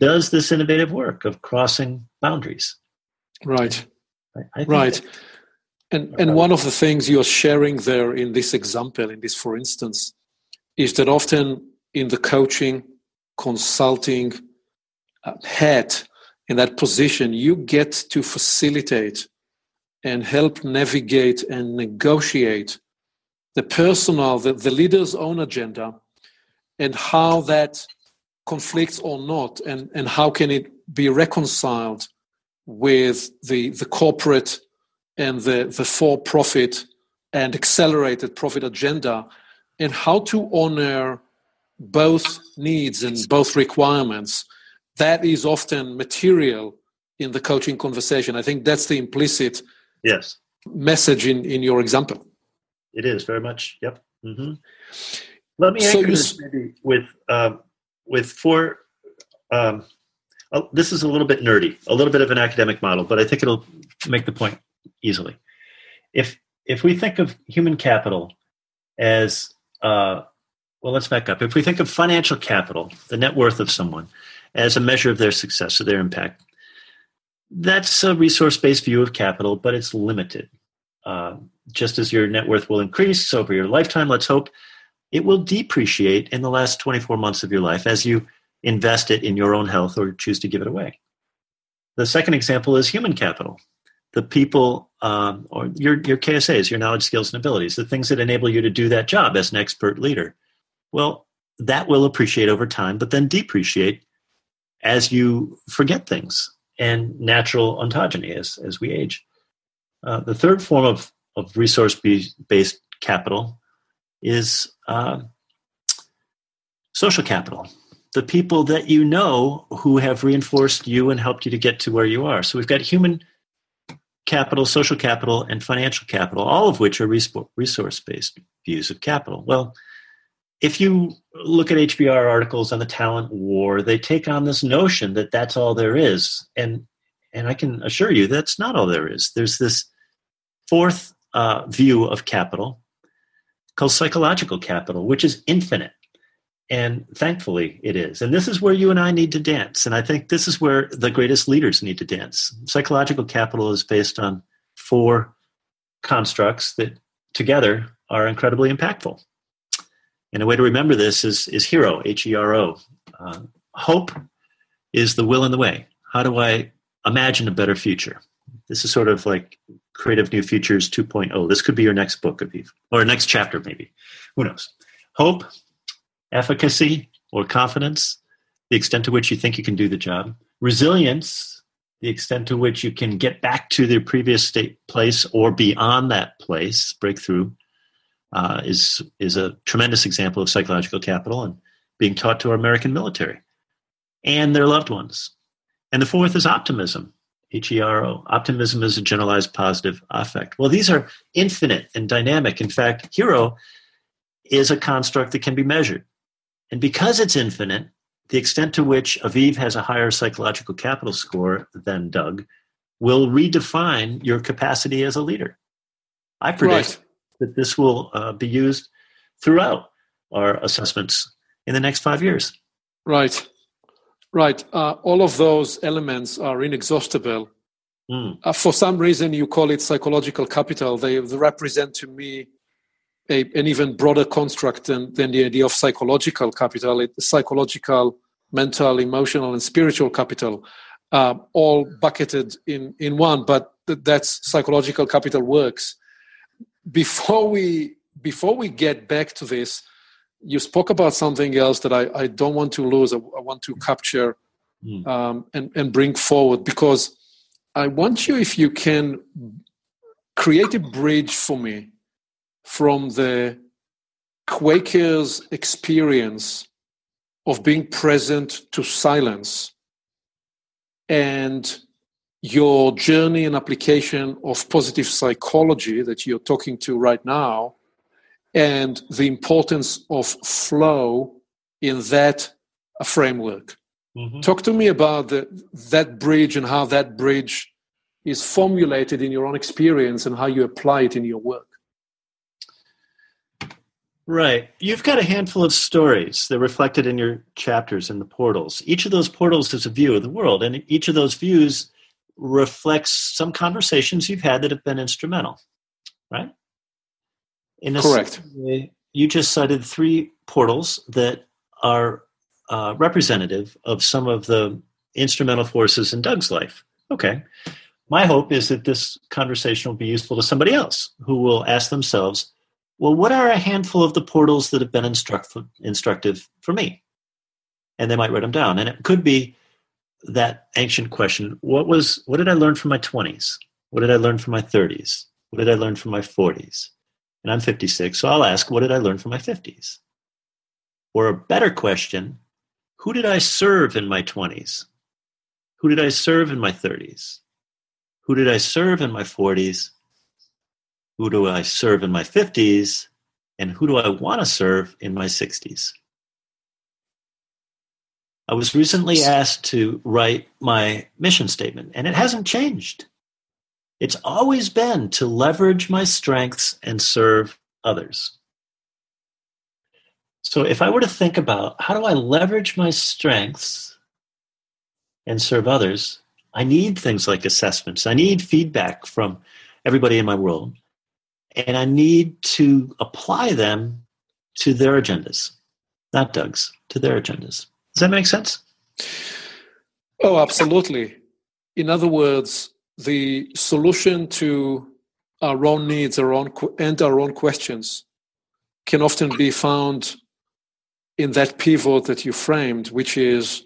does this innovative work of crossing boundaries. Right. right. And and one of the things you're sharing there in this example, in this for instance, is that often in the coaching, consulting uh, head in that position, you get to facilitate and help navigate and negotiate the personal, the, the leader's own agenda, and how that conflicts or not, and, and how can it be reconciled with the, the corporate and the, the for profit and accelerated profit agenda, and how to honor both needs and both requirements that is often material in the coaching conversation. I think that's the implicit yes message in, in your example. It is very much. Yep. Mm-hmm. Let me anchor so this maybe with uh, with four. Um, oh, this is a little bit nerdy, a little bit of an academic model, but I think it'll make the point easily. If if we think of human capital as uh, well, let's back up. If we think of financial capital, the net worth of someone, as a measure of their success or their impact. That's a resource based view of capital, but it's limited. Uh, just as your net worth will increase over your lifetime, let's hope it will depreciate in the last 24 months of your life as you invest it in your own health or choose to give it away. The second example is human capital. The people, um, or your, your KSAs, your knowledge, skills, and abilities, the things that enable you to do that job as an expert leader. Well, that will appreciate over time, but then depreciate as you forget things and natural ontogeny as, as we age. Uh, the third form of, of resource based capital is uh, social capital. the people that you know who have reinforced you and helped you to get to where you are. So we've got human capital, social capital, and financial capital, all of which are resource based views of capital. Well, if you look at HBR articles on the talent war, they take on this notion that that's all there is. And, and I can assure you that's not all there is. There's this fourth uh, view of capital called psychological capital, which is infinite. And thankfully, it is. And this is where you and I need to dance. And I think this is where the greatest leaders need to dance. Psychological capital is based on four constructs that together are incredibly impactful. And a way to remember this is, is HERO, H E R O. Uh, hope is the will and the way. How do I imagine a better future? This is sort of like Creative New Futures 2.0. This could be your next book, Aviv, or next chapter, maybe. Who knows? Hope efficacy or confidence, the extent to which you think you can do the job, resilience, the extent to which you can get back to the previous state place or beyond that place, breakthrough, uh, is is a tremendous example of psychological capital and being taught to our American military and their loved ones. And the fourth is optimism, H E R O. Optimism is a generalized positive affect. Well, these are infinite and dynamic. In fact, hero is a construct that can be measured. And because it's infinite, the extent to which Aviv has a higher psychological capital score than Doug will redefine your capacity as a leader. I predict right. That this will uh, be used throughout our assessments in the next five years. Right, right. Uh, all of those elements are inexhaustible. Mm. Uh, for some reason, you call it psychological capital. They, they represent to me a, an even broader construct than, than the idea of psychological capital. It's psychological, mental, emotional, and spiritual capital, uh, all bucketed in, in one, but th- that's psychological capital works. Before we, before we get back to this, you spoke about something else that I, I don't want to lose. I, I want to capture mm. um, and, and bring forward because I want you, if you can, create a bridge for me from the Quakers' experience of being present to silence and your journey and application of positive psychology that you're talking to right now and the importance of flow in that framework. Mm-hmm. Talk to me about the, that bridge and how that bridge is formulated in your own experience and how you apply it in your work. Right. You've got a handful of stories that are reflected in your chapters in the portals. Each of those portals is a view of the world, and each of those views reflects some conversations you've had that have been instrumental, right? In Correct. Way, you just cited three portals that are uh, representative of some of the instrumental forces in Doug's life. Okay. My hope is that this conversation will be useful to somebody else who will ask themselves, well, what are a handful of the portals that have been instruct- instructive for me? And they might write them down. And it could be that ancient question what was what did I learn from my 20s? What did I learn from my 30s? What did I learn from my 40s? And I'm 56, so I'll ask, what did I learn from my 50s? Or a better question, who did I serve in my 20s? Who did I serve in my 30s? Who did I serve in my 40s? who do I serve in my 50s, and who do I want to serve in my 60s. I was recently asked to write my mission statement, and it hasn't changed. It's always been to leverage my strengths and serve others. So, if I were to think about how do I leverage my strengths and serve others, I need things like assessments. I need feedback from everybody in my world and I need to apply them to their agendas, not Doug's, to their agendas. Does that make sense? Oh, absolutely. In other words, the solution to our own needs our own, and our own questions can often be found in that pivot that you framed, which is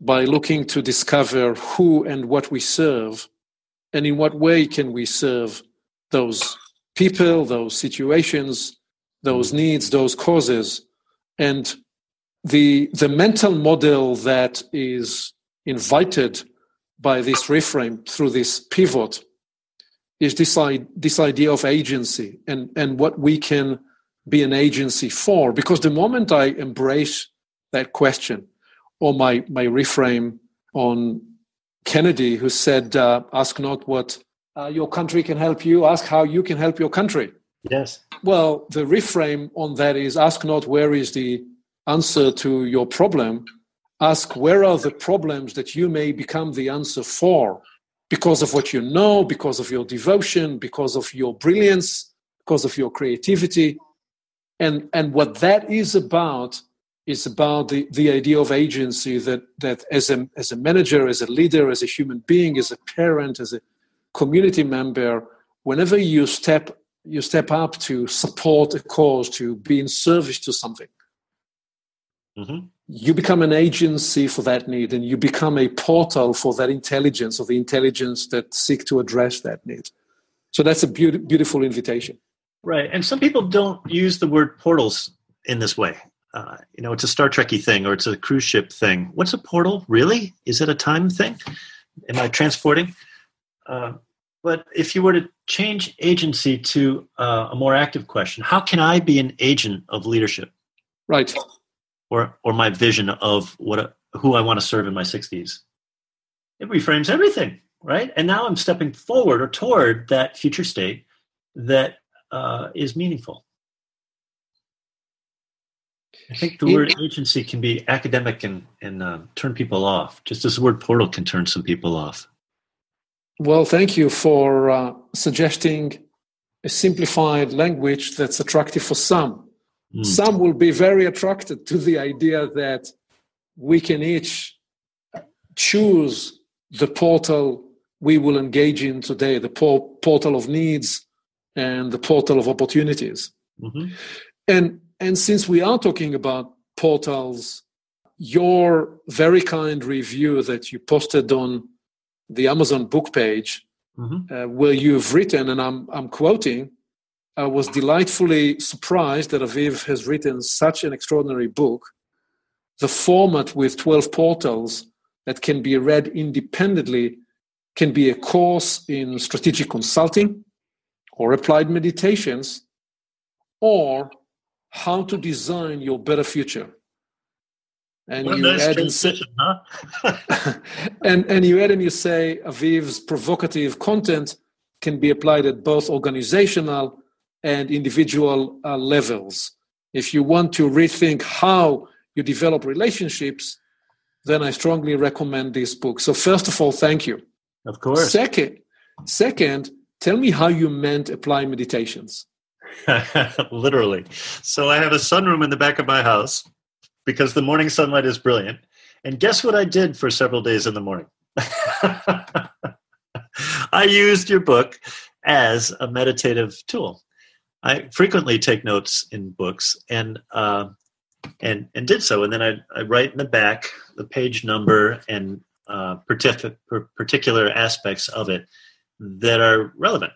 by looking to discover who and what we serve and in what way can we serve those people, those situations, those needs, those causes, and the the mental model that is invited by this reframe through this pivot is this, this idea of agency and, and what we can be an agency for. Because the moment I embrace that question, or my, my reframe on Kennedy, who said, uh, Ask not what uh, your country can help you, ask how you can help your country. Yes. Well, the reframe on that is ask not where is the answer to your problem, ask where are the problems that you may become the answer for because of what you know, because of your devotion, because of your brilliance, because of your creativity. And, and what that is about is about the, the idea of agency that, that as, a, as a manager, as a leader, as a human being, as a parent, as a community member, whenever you step you step up to support a cause, to be in service to something, mm-hmm. You become an agency for that need and you become a portal for that intelligence or the intelligence that seek to address that need. So that's a be- beautiful invitation. Right. And some people don't use the word portals in this way. Uh, you know it's a star trekky thing or it's a cruise ship thing. What's a portal? Really? Is it a time thing? Am i transporting? Uh, but if you were to change agency to uh, a more active question how can i be an agent of leadership? Right or or my vision of what who I want to serve in my 60s. It reframes everything, right? And now I'm stepping forward or toward that future state that uh, is meaningful. I think the word agency can be academic and, and uh, turn people off, just as the word portal can turn some people off. Well, thank you for uh, suggesting a simplified language that's attractive for some. Mm. Some will be very attracted to the idea that we can each choose the portal we will engage in today, the por- portal of needs and the portal of opportunities. Mm-hmm. And, and since we are talking about portals, your very kind review that you posted on the Amazon book page, mm-hmm. uh, where you've written, and I'm, I'm quoting, I was delightfully surprised that Aviv has written such an extraordinary book. The format with 12 portals that can be read independently can be a course in strategic consulting or applied meditations or how to design your better future. And you add and say, huh? and, and you add and you say Aviv's provocative content can be applied at both organizational and individual uh, levels. If you want to rethink how you develop relationships, then I strongly recommend this book. So first of all, thank you. Of course. Second, second, tell me how you meant apply meditations. Literally. So I have a sunroom in the back of my house because the morning sunlight is brilliant. And guess what I did for several days in the morning? I used your book as a meditative tool. I frequently take notes in books and uh, and and did so, and then I, I write in the back the page number and uh, partic- particular aspects of it that are relevant.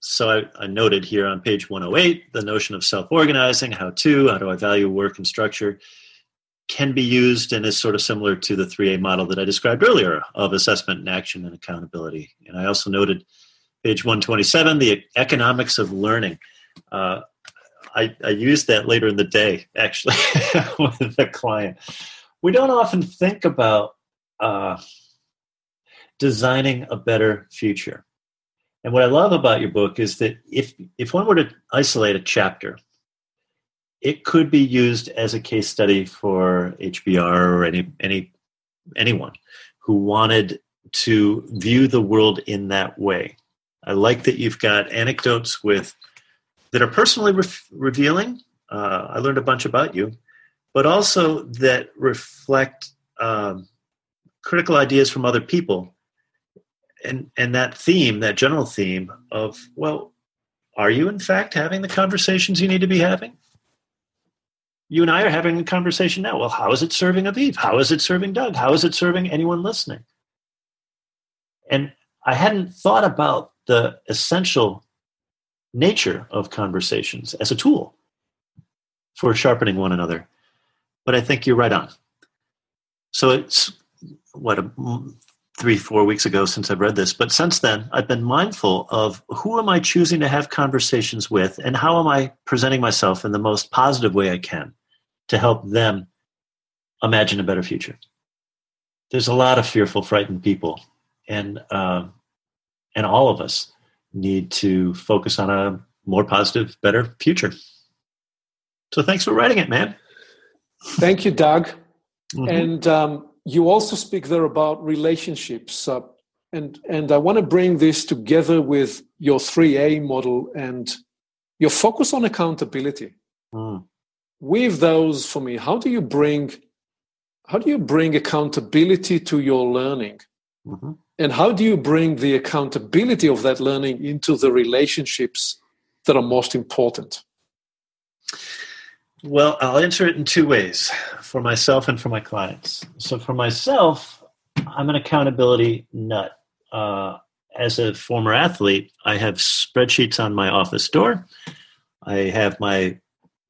So I, I, noted here on page 108 the notion of self-organizing, how to, how do I value work and structure, can be used and is sort of similar to the 3A model that I described earlier of assessment and action and accountability. And I also noted page 127 the economics of learning uh, I, I used that later in the day actually with a client. We don't often think about uh, designing a better future. And what I love about your book is that if if one were to isolate a chapter, it could be used as a case study for HBR or any any anyone who wanted to view the world in that way. I like that you've got anecdotes with that are personally re- revealing. Uh, I learned a bunch about you, but also that reflect um, critical ideas from other people, and and that theme, that general theme of well, are you in fact having the conversations you need to be having? You and I are having a conversation now. Well, how is it serving Aviv? How is it serving Doug? How is it serving anyone listening? And I hadn't thought about the essential nature of conversations as a tool for sharpening one another. but I think you're right on. So it's what a, three, four weeks ago since I've read this, but since then I've been mindful of who am I choosing to have conversations with, and how am I presenting myself in the most positive way I can to help them imagine a better future. There's a lot of fearful, frightened people, and uh, and all of us need to focus on a more positive, better future. So thanks for writing it, man. Thank you, Doug. Mm-hmm. And um, you also speak there about relationships. Uh, and, and I want to bring this together with your 3A model and your focus on accountability. Mm. With those, for me, how do you bring how do you bring accountability to your learning? Mm-hmm. And how do you bring the accountability of that learning into the relationships that are most important? Well, I'll answer it in two ways for myself and for my clients. So, for myself, I'm an accountability nut. Uh, as a former athlete, I have spreadsheets on my office door. I have my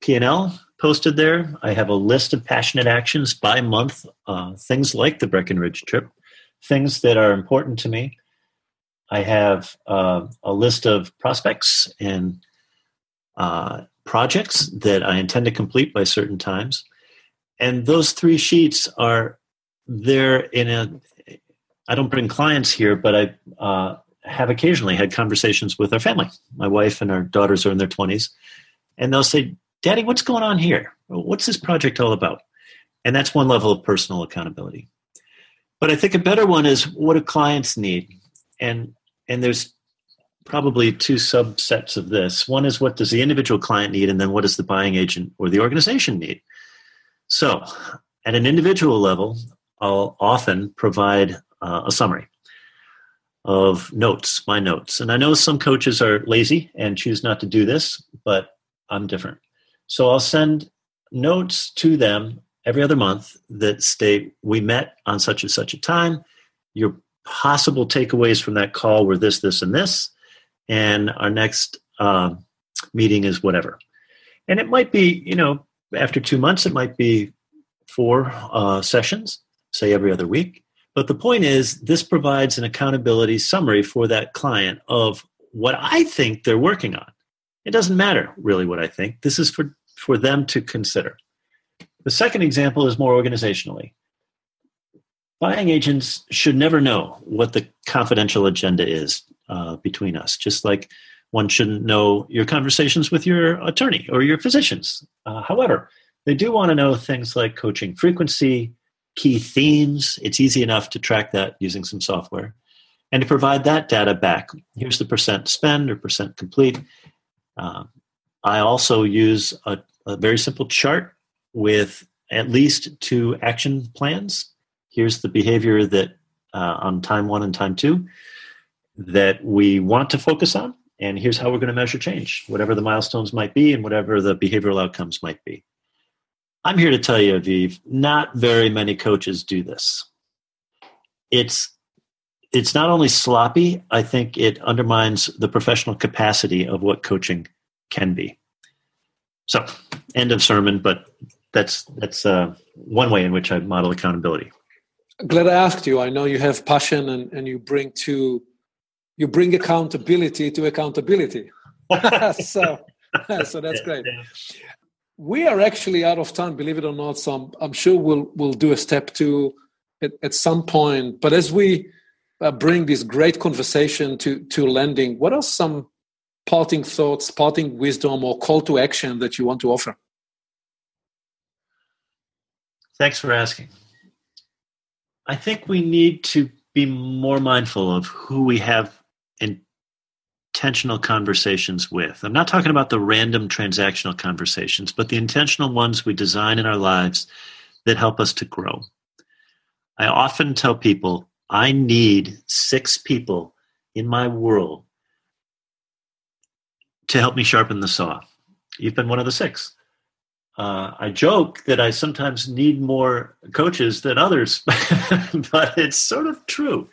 P&L posted there. I have a list of passionate actions by month, uh, things like the Breckenridge trip, things that are important to me. I have uh, a list of prospects and uh, projects that I intend to complete by certain times. And those three sheets are there in a. I don't bring clients here, but I uh, have occasionally had conversations with our family. My wife and our daughters are in their 20s. And they'll say, Daddy, what's going on here? What's this project all about? And that's one level of personal accountability. But I think a better one is what do clients need? And and there's probably two subsets of this. One is what does the individual client need, and then what does the buying agent or the organization need? So, at an individual level, I'll often provide uh, a summary of notes, my notes. And I know some coaches are lazy and choose not to do this, but I'm different. So I'll send notes to them every other month that state we met on such and such a time. Your possible takeaways from that call were this, this, and this and our next uh, meeting is whatever. And it might be, you know, after two months, it might be four uh, sessions, say every other week. But the point is, this provides an accountability summary for that client of what I think they're working on. It doesn't matter really what I think. This is for, for them to consider. The second example is more organizationally. Buying agents should never know what the confidential agenda is uh, between us, just like one shouldn't know your conversations with your attorney or your physicians. Uh, however, they do want to know things like coaching frequency, key themes. It's easy enough to track that using some software and to provide that data back. Here's the percent spend or percent complete. Uh, I also use a, a very simple chart with at least two action plans. Here's the behavior that uh, on time one and time two that we want to focus on. And here's how we're going to measure change, whatever the milestones might be and whatever the behavioral outcomes might be. I'm here to tell you, Aviv, not very many coaches do this. It's it's not only sloppy, I think it undermines the professional capacity of what coaching can be. So, end of sermon, but that's that's uh, one way in which I model accountability. Glad I asked you. I know you have passion and, and you bring to you bring accountability to accountability. so, so that's great. We are actually out of time, believe it or not. So I'm, I'm sure we'll we'll do a step two at, at some point. But as we uh, bring this great conversation to to landing, what are some parting thoughts, parting wisdom, or call to action that you want to offer? Thanks for asking. I think we need to be more mindful of who we have intentional conversations with. I'm not talking about the random transactional conversations, but the intentional ones we design in our lives that help us to grow. I often tell people I need six people in my world to help me sharpen the saw. You've been one of the six. Uh, I joke that I sometimes need more coaches than others, but it's sort of true.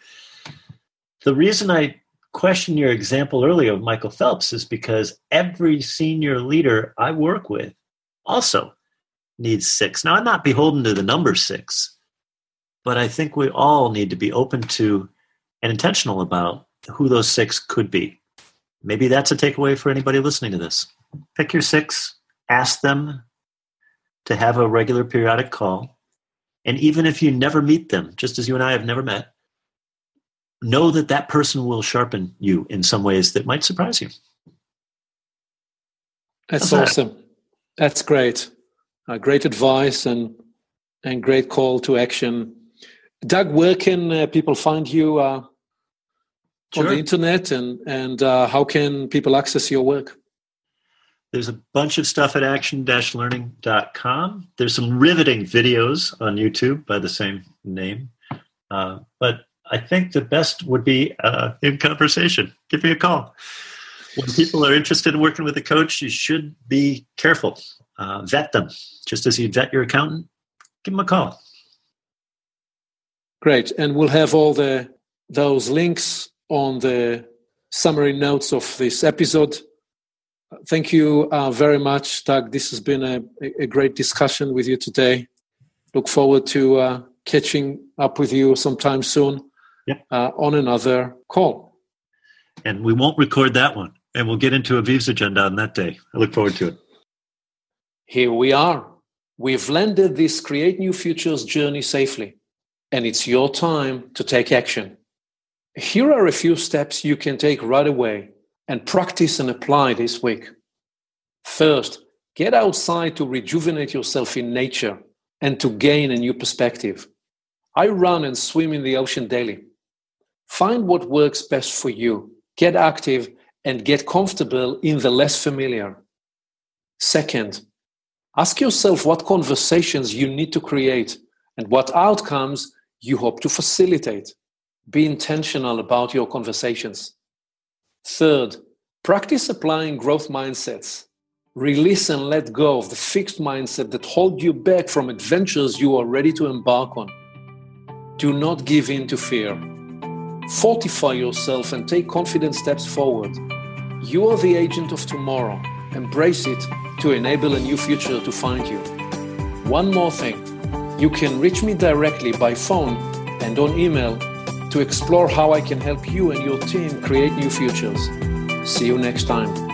The reason I question your example earlier of Michael Phelps is because every senior leader I work with also needs six. Now, I'm not beholden to the number six, but I think we all need to be open to and intentional about who those six could be. Maybe that's a takeaway for anybody listening to this. Pick your six, ask them to have a regular periodic call. And even if you never meet them, just as you and I have never met, know that that person will sharpen you in some ways that might surprise you. That's How's awesome. That? That's great. Uh, great advice and and great call to action. Doug, where can uh, people find you uh, sure. on the internet, and and uh, how can people access your work? There's a bunch of stuff at action-learning.com. There's some riveting videos on YouTube by the same name. Uh, but I think the best would be uh, in conversation. Give me a call. When people are interested in working with a coach, you should be careful. Uh, vet them, just as you vet your accountant. Give them a call. Great, and we'll have all the those links on the summary notes of this episode. Thank you uh, very much, Doug. This has been a, a, great discussion with you today. Look forward to uh, catching up with you sometime soon uh, on another call. And we won't record that one, and we'll get into Aviv's agenda on that day. I look forward to it. Here we are. We've landed this Create New Futures journey safely, and it's your time to take action. Here are a few steps you can take right away and practice and apply this week. First, get outside to rejuvenate yourself in nature and to gain a new perspective. I run and swim in the ocean daily. Find what works best for you, get active, and get comfortable in the less familiar. Second, ask yourself what conversations you need to create and what outcomes you hope to facilitate. Be intentional about your conversations. Third, practice applying growth mindsets. Release and let go of the fixed mindset that hold you back from adventures you are ready to embark on. Do not give in to fear. Fortify yourself and take confident steps forward. You are the agent of tomorrow. Embrace it to enable a new future to find you. One more thing you can reach me directly by phone and on email to explore how I can help you and your team create new futures. See you next time.